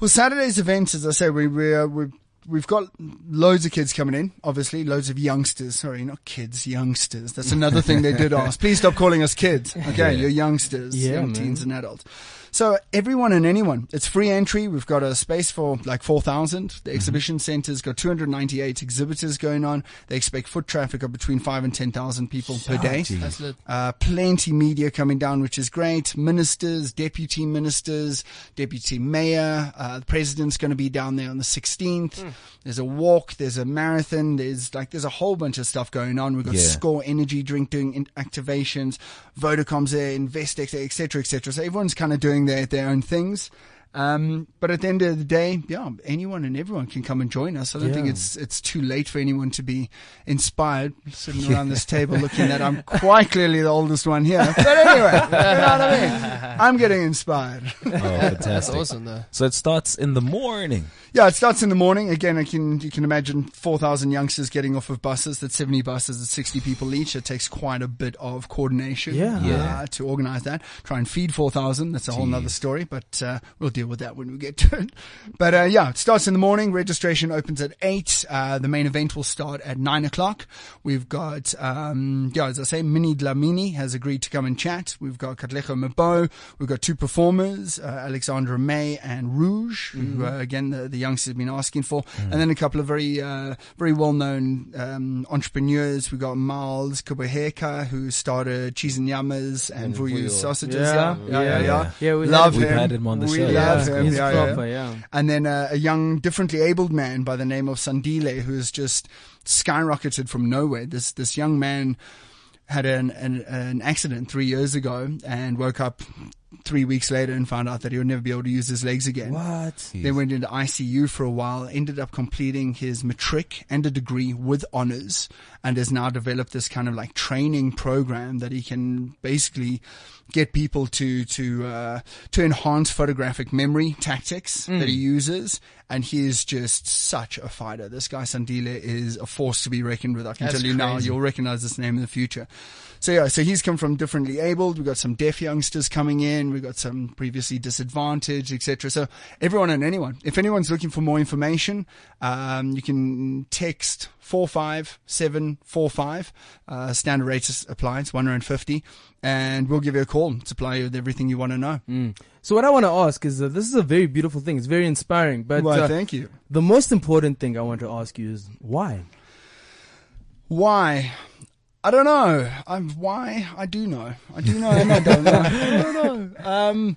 Well, Saturday's event, as I say, we we uh, we we've got loads of kids coming in. Obviously, loads of youngsters. Sorry, not kids, youngsters. That's another thing they did ask. Please stop calling us kids. Okay, you're youngsters, Yeah, young man. teens and adults. So everyone and anyone, it's free entry. We've got a space for like 4,000. The exhibition center's got 298 exhibitors going on. They expect foot traffic of between five and 10,000 people per day. That's. Uh, plenty media coming down, which is great. Ministers, deputy ministers, deputy mayor, uh, the president's going to be down there on the 16th. There's a walk, there's a marathon, there's like, there's a whole bunch of stuff going on. We've got Yeah. Score Energy Drink doing in- activations, Vodacom's there, Investex, et cetera, et cetera. So everyone's kind of doing their, their own things. Um, but at the end of the day, yeah, anyone and everyone can come and join us. I don't think it's it's too late for anyone to be inspired. Sitting around this table, looking at I'm quite clearly the oldest one here. But anyway, you know what I mean. I'm getting inspired. Oh, That's fantastic. awesome, though. So it starts in the morning. Yeah, it starts in the morning. Again, I can you can imagine four thousand youngsters getting off of buses. That's seventy buses. That's sixty people each. It takes quite a bit of coordination. Yeah. Yeah. Uh, to organize that. Try and feed four thousand. That's a whole other story. But uh, we'll deal with that when we get to it. But uh, yeah, it starts in the morning. Registration opens at eight. Uh, the main event will start at nine o'clock. We've got um, yeah, as I say, Minnie Dlamini has agreed to come and chat. We've got Katlego Maboe. We've got two performers, uh, Alexandra May and Rouge, who uh, again the, the youngsters have been asking for, and then a couple of very uh, very well known um, entrepreneurs. We've got Miles Kubaheka, who started Cheese and Yamas and, And Vuyu sausages. Yeah, Yeah, yeah, yeah. yeah. Yeah, we love him. had him on the we show. Him. He's yeah, yeah. yeah. And then uh, a young, differently abled man by the name of Sandile, who has just skyrocketed from nowhere. This this young man had an, an an accident three years ago and woke up three weeks later and found out that he would never be able to use his legs again. What? Then went into ICU for a while, ended up completing his matric and a degree with honors, and has now developed this kind of like training program that he can basically get people to to uh, to enhance photographic memory tactics that he uses. And he is just such a fighter. This guy Sandile is a force to be reckoned with. I can That's tell you now, you'll recognize this name in the future. So yeah, so he's come from differently abled. We've got some deaf youngsters coming in. We've got some previously disadvantaged, etc. So everyone and anyone. If anyone's looking for more information, um, you can text four five seven four five. Uh, standard rate is- applies one rand fifty, and we'll give you a call. Supply you with everything you want to know. So what I want to ask is, uh, this is a very beautiful thing. It's very inspiring. But well, uh, thank you. the most important thing I want to ask you is why? Why? I don't know. I'm why I do know. I do know and I don't know. I don't know. Um,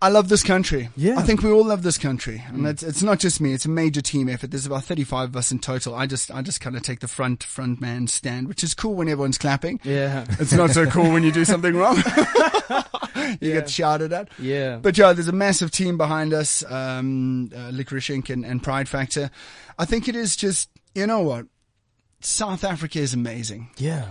I love this country. Yeah. I think we all love this country, and it's it's not just me. It's a major team effort. There's about 35 of us in total. I just I just kind of take the front front man stand, which is cool when everyone's clapping. Yeah. It's not so cool when you do something wrong. you get shouted at. Yeah. But yeah, there's a massive team behind us, um, uh, Licorice Inc. And, and Pride Factor. I think it is just, you know what? South Africa is amazing. Yeah.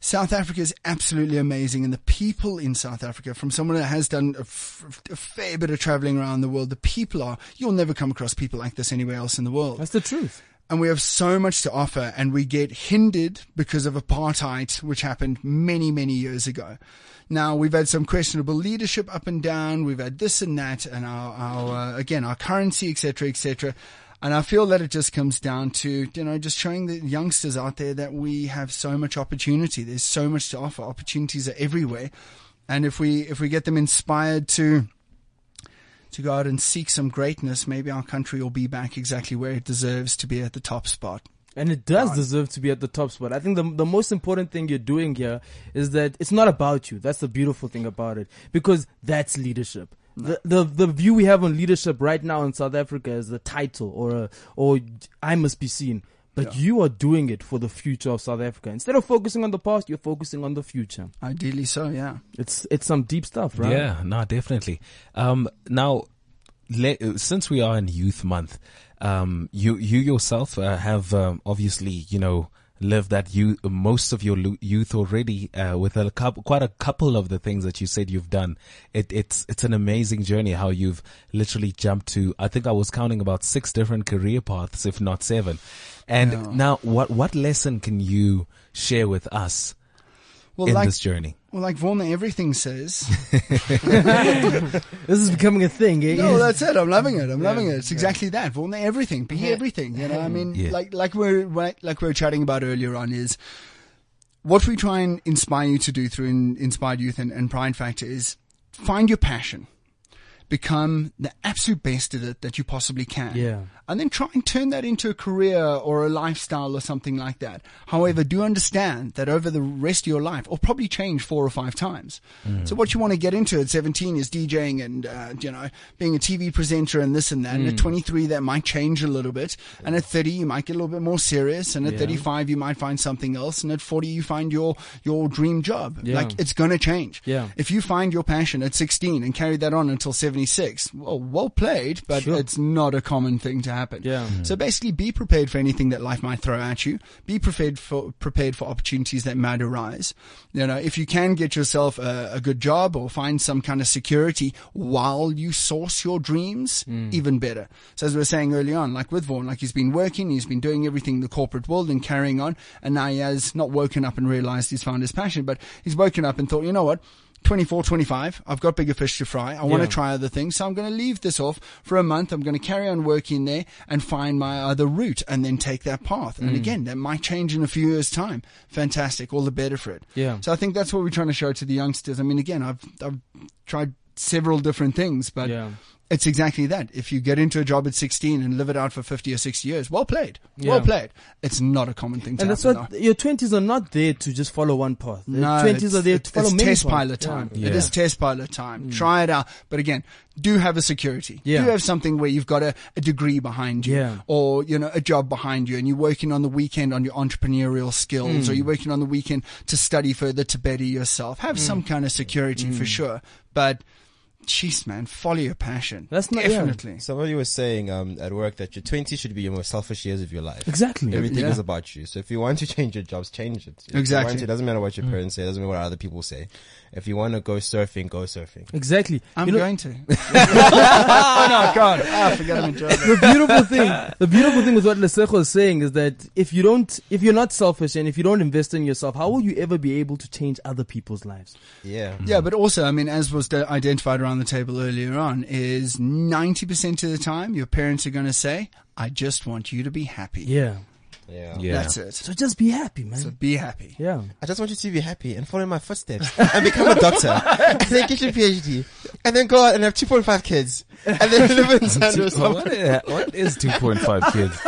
South Africa is absolutely amazing, and the people in South Africa, from someone that has done a, f- a fair bit of traveling around the world, the people are, you'll never come across people like this anywhere else in the world That's the truth. and we have so much to offer and we get hindered because of apartheid which happened many many years ago now we've had some questionable leadership up and down we've had this and that and our, our uh, again our currency etc etc and I feel that it just comes down to, you know, just showing the youngsters out there that we have so much opportunity. There's so much to offer. Opportunities are everywhere. And if we, if we get them inspired to, to go out and seek some greatness, maybe our country will be back exactly where it deserves to be at the top spot. And it does deserve to be at the top spot. I think the the most important thing you're doing here is that it's not about you. That's the beautiful thing about it. Because that's leadership. The, the the view we have on leadership right now in South Africa is the title or a, or I must be seen. But you are doing it for the future of South Africa. Instead of focusing on the past, you're focusing on the future. Ideally so, yeah. It's it's some deep stuff, right? Yeah, no, definitely. Um, now, le- since we are in Youth Month, um, you you yourself uh, have um, obviously, you know, lived that you most of your youth already uh, with a couple, quite a couple of the things that you said you've done. It, it's it's an amazing journey how you've literally jumped to. I think I was counting about six different career paths, if not seven. And now, what what lesson can you share with us Well, in like, this journey? Well, like Vorna everything says. This is becoming a thing. eh? no, that's it. I'm loving it. I'm loving it. It's exactly that. Vorna everything. Be everything. You know, I mean, Yeah. like, like we're, like we were chatting about earlier on is what we try and inspire you to do through in, Inspired Youth and, and Pride Factor is find your passion. Become the absolute best at it that you possibly can. Yeah. And then try and turn that into a career or a lifestyle or something like that. However, do understand that over the rest of your life, will probably change four or five times. So what you want to get into at 17 is DJing and, uh, you know, being a TV presenter and this and that. And at 23, that might change a little bit. And at 30, you might get a little bit more serious. And at 35, you might find something else. And at 40, you find your, your dream job. Yeah. Like it's going to change. Yeah. If you find your passion at 16 and carry that on until 76, well, well played, but Sure. it's not a common thing to happen. Yeah. So basically, be prepared for anything that life might throw at you. Be prepared for prepared for opportunities that might arise. You know, if you can get yourself a, a good job or find some kind of security while you source your dreams, mm. even better. So as we were saying early on, like with Vaughn, like he's been working, he's been doing everything in the corporate world and carrying on, and now he has not woken up and realized he's found his passion, but he's woken up and thought, you know what? 24, 25, I've got bigger fish to fry. I want Yeah. to try other things. So I'm going to leave this off for a month. I'm going to carry on working there and find my other route and then take that path. Mm. And again, that might change in a few years time. Fantastic. All the better for it. Yeah. So I think that's what we're trying to show to the youngsters. I mean, again, I've, I've tried several different things, but Yeah. It's exactly that. If you get into a job at 16 and live it out for 50 or 60 years, well played. Yeah. Well played. It's not a common thing to And that's what your twenties are not there to just follow one path. Your No, twenties it's- are there to follow it's many test paths. pilot Yeah. time. Yeah. It is test pilot time. Try it out. But again, do have a security. Yeah. Do have something where you've got a, a degree behind you Yeah. or, you know, a job behind you and you're working on the weekend on your entrepreneurial skills Mm. or you're working on the weekend to study further to better yourself. Have some Mm. kind of security for sure. But, jeez, man, follow your passion. That's not- yeah. Definitely. Somebody was saying um, at work that your 20s should be your most selfish years of your life. Exactly. Everything Yeah. is about you. So if you want to change your jobs, change it. If you Exactly. want to, it doesn't matter what your parents say. It doesn't matter what other people say. If you want to go surfing, go surfing. Exactly. I'm You know, going to. oh no, God. Ah, forget I'm in trouble. the beautiful thing, the beautiful thing with what Lesego is saying is that if you don't, if you're not selfish and if you don't invest in yourself, how will you ever be able to change other people's lives? Yeah. Yeah, but also, I mean, as was de- identified around the table earlier on, is 90% of the time your parents are going to say, I just want you to be happy. Yeah. Yeah. Yeah. That's it. So just be happy, man. So be happy. yeah. I just want you to be happy and follow my footsteps and become a doctor and then get your PhD and then go out and have 2.5 kids and then live in San What i- what is 2.5 kids?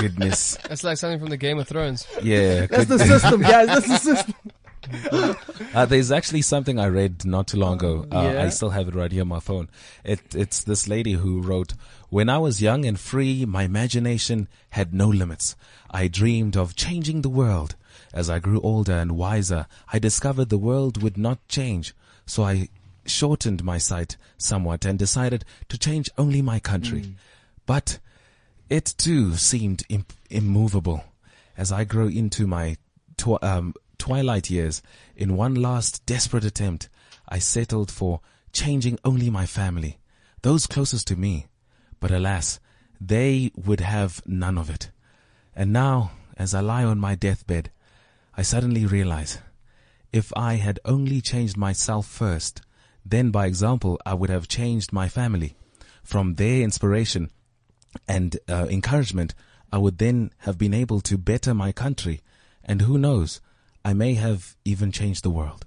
Goodness. That's like something from the Game of Thrones. Yeah. That's good- the system, guys. That's the system. Uh, there's actually something I read not too long ago. Uh, Yeah? I still have it right here on my phone. It, it's this lady who wrote, When I was young and free, my imagination had no limits. I dreamed of changing the world. As I grew older and wiser, I discovered the world would not change. So I shortened my sight somewhat and decided to change only my country. But it too seemed Im- immovable. As I grow into my tw- um, twilight years, in one last desperate attempt, I settled for changing only my family, those closest to me. But alas, they would have none of it. And now, as I lie on my deathbed, I suddenly realize if I had only changed myself first, then by example, I would have changed my family. From their inspiration, and uh, encouragement, I would then have been able to better my country. And who knows, I may have even changed the world.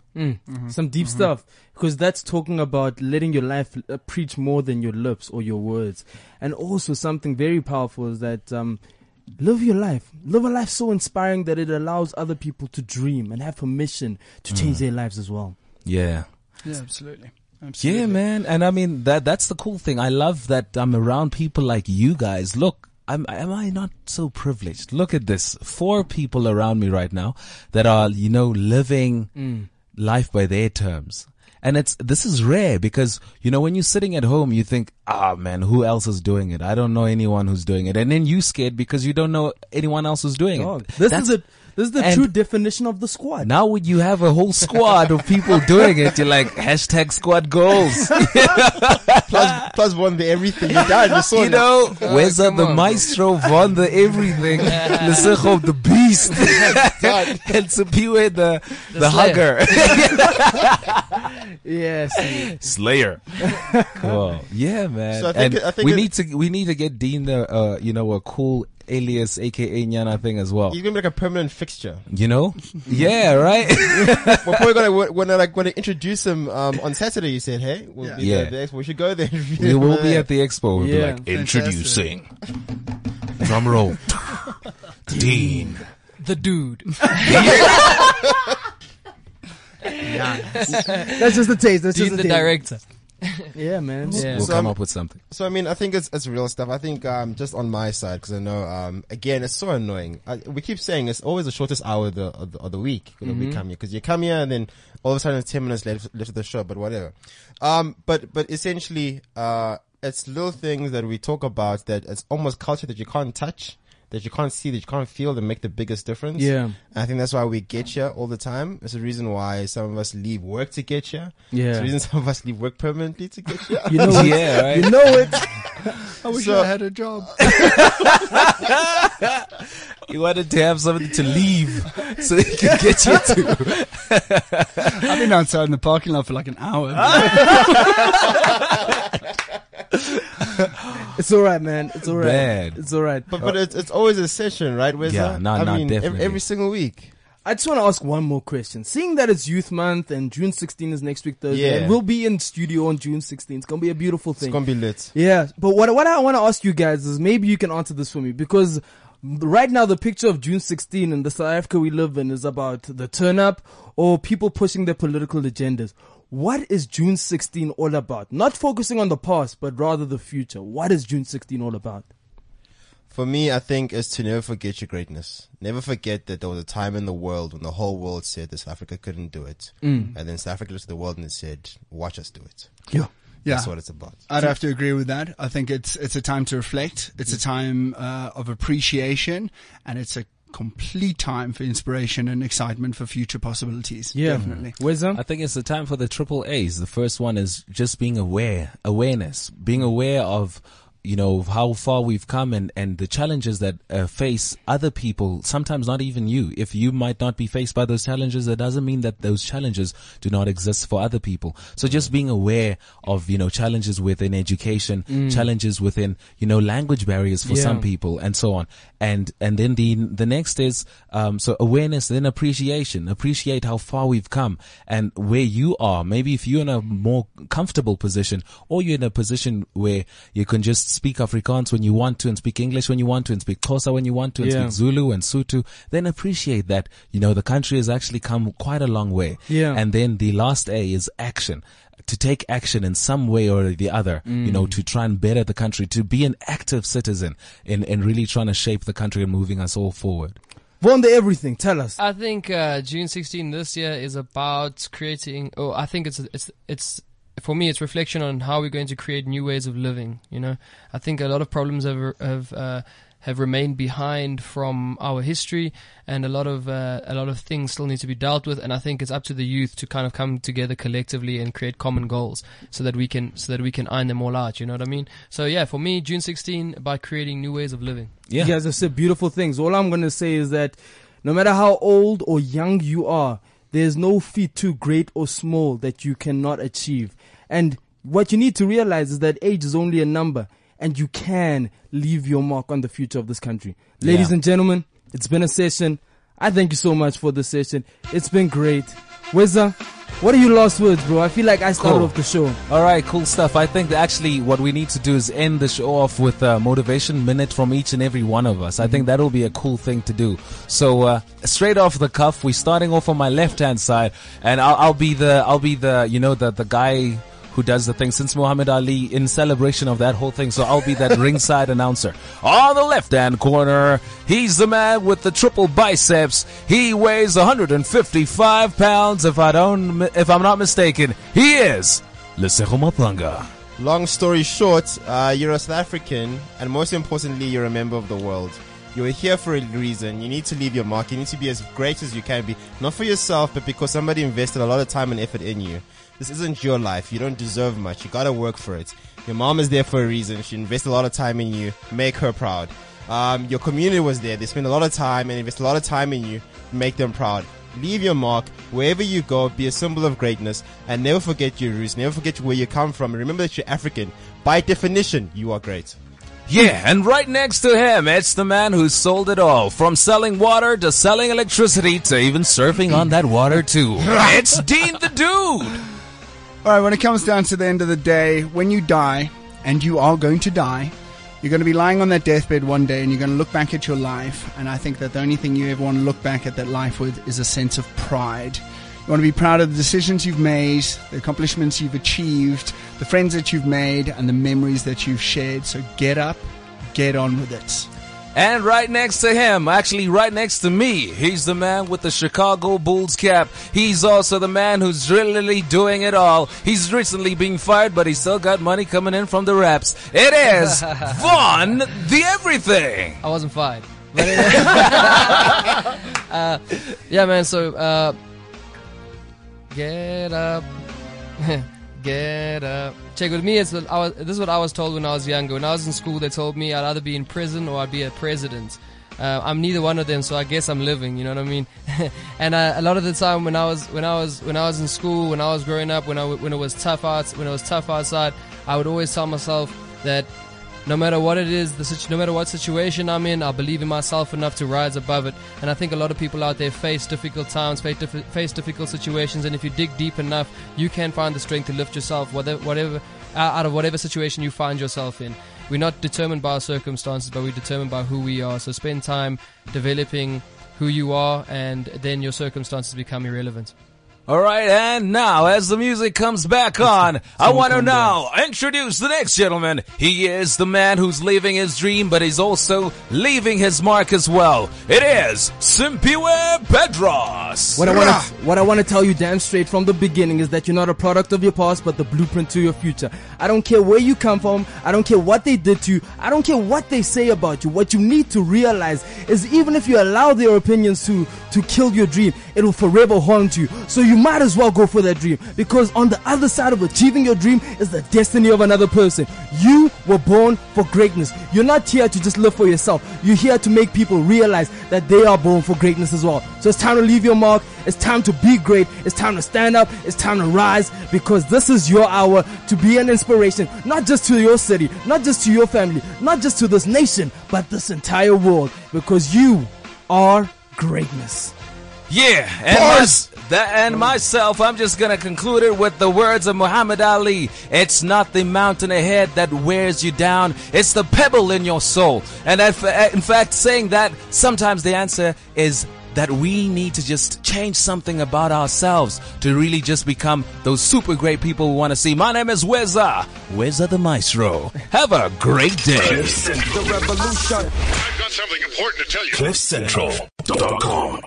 Some deep stuff. Because that's talking about letting your life uh, preach more than your lips or your words. And also something very powerful is that, um, live your life. Live a life so inspiring that it allows other people to dream and have permission to change their lives as well. Yeah. Yeah, absolutely. Absolutely. Yeah, man. And I mean, that, that's the cool thing. I love that I'm around people like you guys. Look, I'm, am I not so privileged? Look at this. Four people around me right now that are, you know, living life by their terms. And it's, this is rare because, you know, when you're sitting at home, you think, ah, man, who else is doing it? I don't know anyone who's doing it. And then you scared because you don't know anyone else who's doing Dog, it. this That's- is the this is the and- true definition of the squad. now when you have a whole squad of people doing it, you're like, hashtag squad goals. plus, plus won the everything you done. You saw you it. know, where's come the on, bro. maestro Vaughn the everything? Lesego the beast. and Sapiwe the, the, Slayer. hugger. yes. Slayer. cool. Yeah, man. So I think- and I think we it- need to, we need to get Dean the, uh, you know, a cool alias, aka Nyana thing as well. He's gonna be like a permanent fixture. You know? yeah, right? We're probably gonna we're like gonna introduce him um, on Saturday. You said, hey, we'll Yeah. be Yeah. there. There. We should go there. we will be at the expo. We'll Yeah. be like, introducing. Drum roll. Dean. The dude. That's just the taste. That's Dean just the taste. director. Yeah, man. Yeah. We'll So come I'm- up with something. So I mean, I think it's it's real stuff. I think um, just on my side because I know um, again it's so annoying. I, we keep saying it's always the shortest hour of the of the, of the week when we come here because you come here and then all of a sudden it's ten minutes left left of the show, but whatever. Um, but but essentially, uh, it's little things that we talk about that it's almost culture that you can't touch. That you can't see, that you can't feel, that make the biggest difference. Yeah. And I think that's why we get here all the time. It's the reason why some of us leave work to get here. Yeah. It's the reason some of us leave work permanently to get here. You know it. Yeah, right? You know it. I wish So- I had a job. You wanted to have something to leave so he could get you to. I've been outside in the parking lot for like an hour. It's all right, man. It's all right. Bad. It's all right. But but it's it's always a session, right? Where's Yeah, that? no, I no, mean, every, definitely. every single week. I just want to ask one more question. Seeing that it's Youth Month and June 16 is next week Thursday, Yeah. and we'll be in studio on June 16. It's gonna be a beautiful thing. It's gonna be lit. Yeah, but what what I want to ask you guys is maybe you can answer this for me because right now the picture of June 16 and the South Africa we live in is about the turn up or people pushing their political agendas. What is June 16 all about? Not focusing on the past, but rather the future. What is June 16 all about? For me, I think is to never forget your greatness. Never forget that there was a time in the world when the whole world said that South Africa couldn't do it, Mm. and then South Africa looked at the world and it said, "Watch us do it." Yeah. Yeah. That's what it's about. I'd have to agree with that. I think it's it's a time to reflect. It's a time uh, of appreciation, and it's a complete time for inspiration and excitement for future possibilities. Yeah. definitely. Mm-hmm. Wisdom? Um? I think it's the time for the triple A's. The first one is just being aware, awareness, being aware of, you know, how far we've come and, and the challenges that uh, face other people, sometimes not even you. If you might not be faced by those challenges, that doesn't mean that those challenges do not exist for other people. So just being aware of, you know, challenges within education, challenges within, you know, language barriers for Yeah. some people and so on. And, and then the, the next is, um, so awareness, then appreciation, appreciate how far we've come and where you are. Maybe if you're in a more comfortable position or you're in a position where you can just speak Afrikaans when you want to and speak English when you want to and speak Xhosa when you want to and Yeah. speak Zulu and Sotho, then appreciate that, you know, the country has actually come quite a long way. Yeah. And then the last A is action. To take action in some way or the other, you know, to try and better the country, to be an active citizen in, in really trying to shape the country and moving us all forward. Vonda everything. Tell us. I think uh, June 16 this year is about creating. Oh, I think it's it's it's for me. It's reflection on how we're going to create new ways of living. You know, I think a lot of problems have have uh, have remained behind from our history, and a lot of uh, a lot of things still need to be dealt with. And I think it's up to the youth to kind of come together collectively and create common goals, so that we can so that we can iron them all out. You know what I mean? So yeah, for me, June 16 about creating new ways of living. Yeah. You guys have said beautiful things. All I'm going to say is that no matter how old or young you are, there's no feat too great or small that you cannot achieve. And what you need to realize is that age is only a number and you can leave your mark on the future of this country. Ladies Yeah. and gentlemen, it's been a session. I thank you so much for the session. It's been great. Weza, what are your last words, bro? I feel like I started Cool. off the show. All right, cool stuff. I think that actually what we need to do is end the show off with a motivation minute from each and every one of us. I think that'll be a cool thing to do. So uh, straight off the cuff, we're starting off on my left hand side, and I'll, I'll be the I'll be the you know the the guy who does the thing since Muhammad Ali in celebration of that whole thing. So I'll be that ringside announcer. On the left hand corner, he's the man with the triple biceps. He weighs 155 pounds if I don't, if I'm not mistaken. He is Lesego Mapanga. Long story short, uh, you're a South African, and most importantly, you're a member of the world. You're here for a reason. You need to leave your mark. You need to be as great as you can be. Not for yourself, but because somebody invested a lot of time and effort in you. This isn't your life. You don't deserve much. You gotta work for it. Your mom is there for a reason. She invested a lot of time in you. Make her proud. Um, your community was there. They spent a lot of time and invest a lot of time in you. Make them proud. Leave your mark wherever you go. Be a symbol of greatness and never forget your roots. Never forget where you come from. Remember that you're African. By definition, you are great. Yeah, and right next to him, it's the man who sold it all. From selling water to selling electricity to even surfing on that water too. It's Dean the Dude! All right, when it comes down to the end of the day, when you die, and you are going to die, you're going to be lying on that deathbed one day and you're going to look back at your life. And I think that the only thing you ever want to look back at that life with is a sense of pride. You want to be proud of the decisions you've made, the accomplishments you've achieved, the friends that you've made, and the memories that you've shared. So get up, get on with it. And right next to him, actually right next to me, he's the man with the Chicago Bulls cap. He's also the man who's really doing it all. He's recently being fired, but he's still got money coming in from the raps. It is Vaughn the Everything. I wasn't fired. But uh, yeah, man. So uh, get up, get up. Check with me. It's what I was, this is what I was told when I was younger. When I was in school, they told me I'd either be in prison or I'd be a president. Uh, I'm neither one of them, so I guess I'm living. You know what I mean? and uh, a lot of the time, when I was when I was when I was in school, when I was growing up, when I when it was tough out, when it was tough outside, I would always tell myself that no matter what it is, the no matter what situation I'm in, I believe in myself enough to rise above it. And I think a lot of people out there face difficult times, face, face difficult situations, and if you dig deep enough, you can find the strength to lift yourself, whatever, whatever out of whatever situation you find yourself in. We're not determined by our circumstances, but we're determined by who we are. So spend time developing who you are, and then your circumstances become irrelevant. All right, and now as the music comes back on, I want to now introduce the next gentleman. He is the man who's living his dream, but he's also leaving his mark as well. It is Simpiwe Pedros. What I want to what I want to tell you damn straight from the beginning is that you're not a product of your past but the blueprint to your future. I don't care where you come from, I don't care what they did to you, I don't care what they say about you. What you need to realize is even if you allow their opinions to to kill your dream, it will forever haunt you. So you might as well go for that dream because on the other side of achieving your dream is the destiny of another person. You were born for greatness. You're not here to just live for yourself. You're here to make people realize that they are born for greatness as well. So it's time to leave your mark. It's time to be great. It's time to stand up. It's time to rise because this is your hour to be an inspiration, not just to your city, not just to your family, not just to this nation, but this entire world because you are greatness. Yeah, and, my, that, and myself, I'm just gonna conclude it with the words of Muhammad Ali. It's not the mountain ahead that wears you down, it's the pebble in your soul. And if, in fact, saying that, sometimes the answer is that we need to just change something about ourselves to really just become those super great people we want to see. My name is Weza, Weza the Maestro. Have a great day. I've got something important to tell you. CliffCentral.com.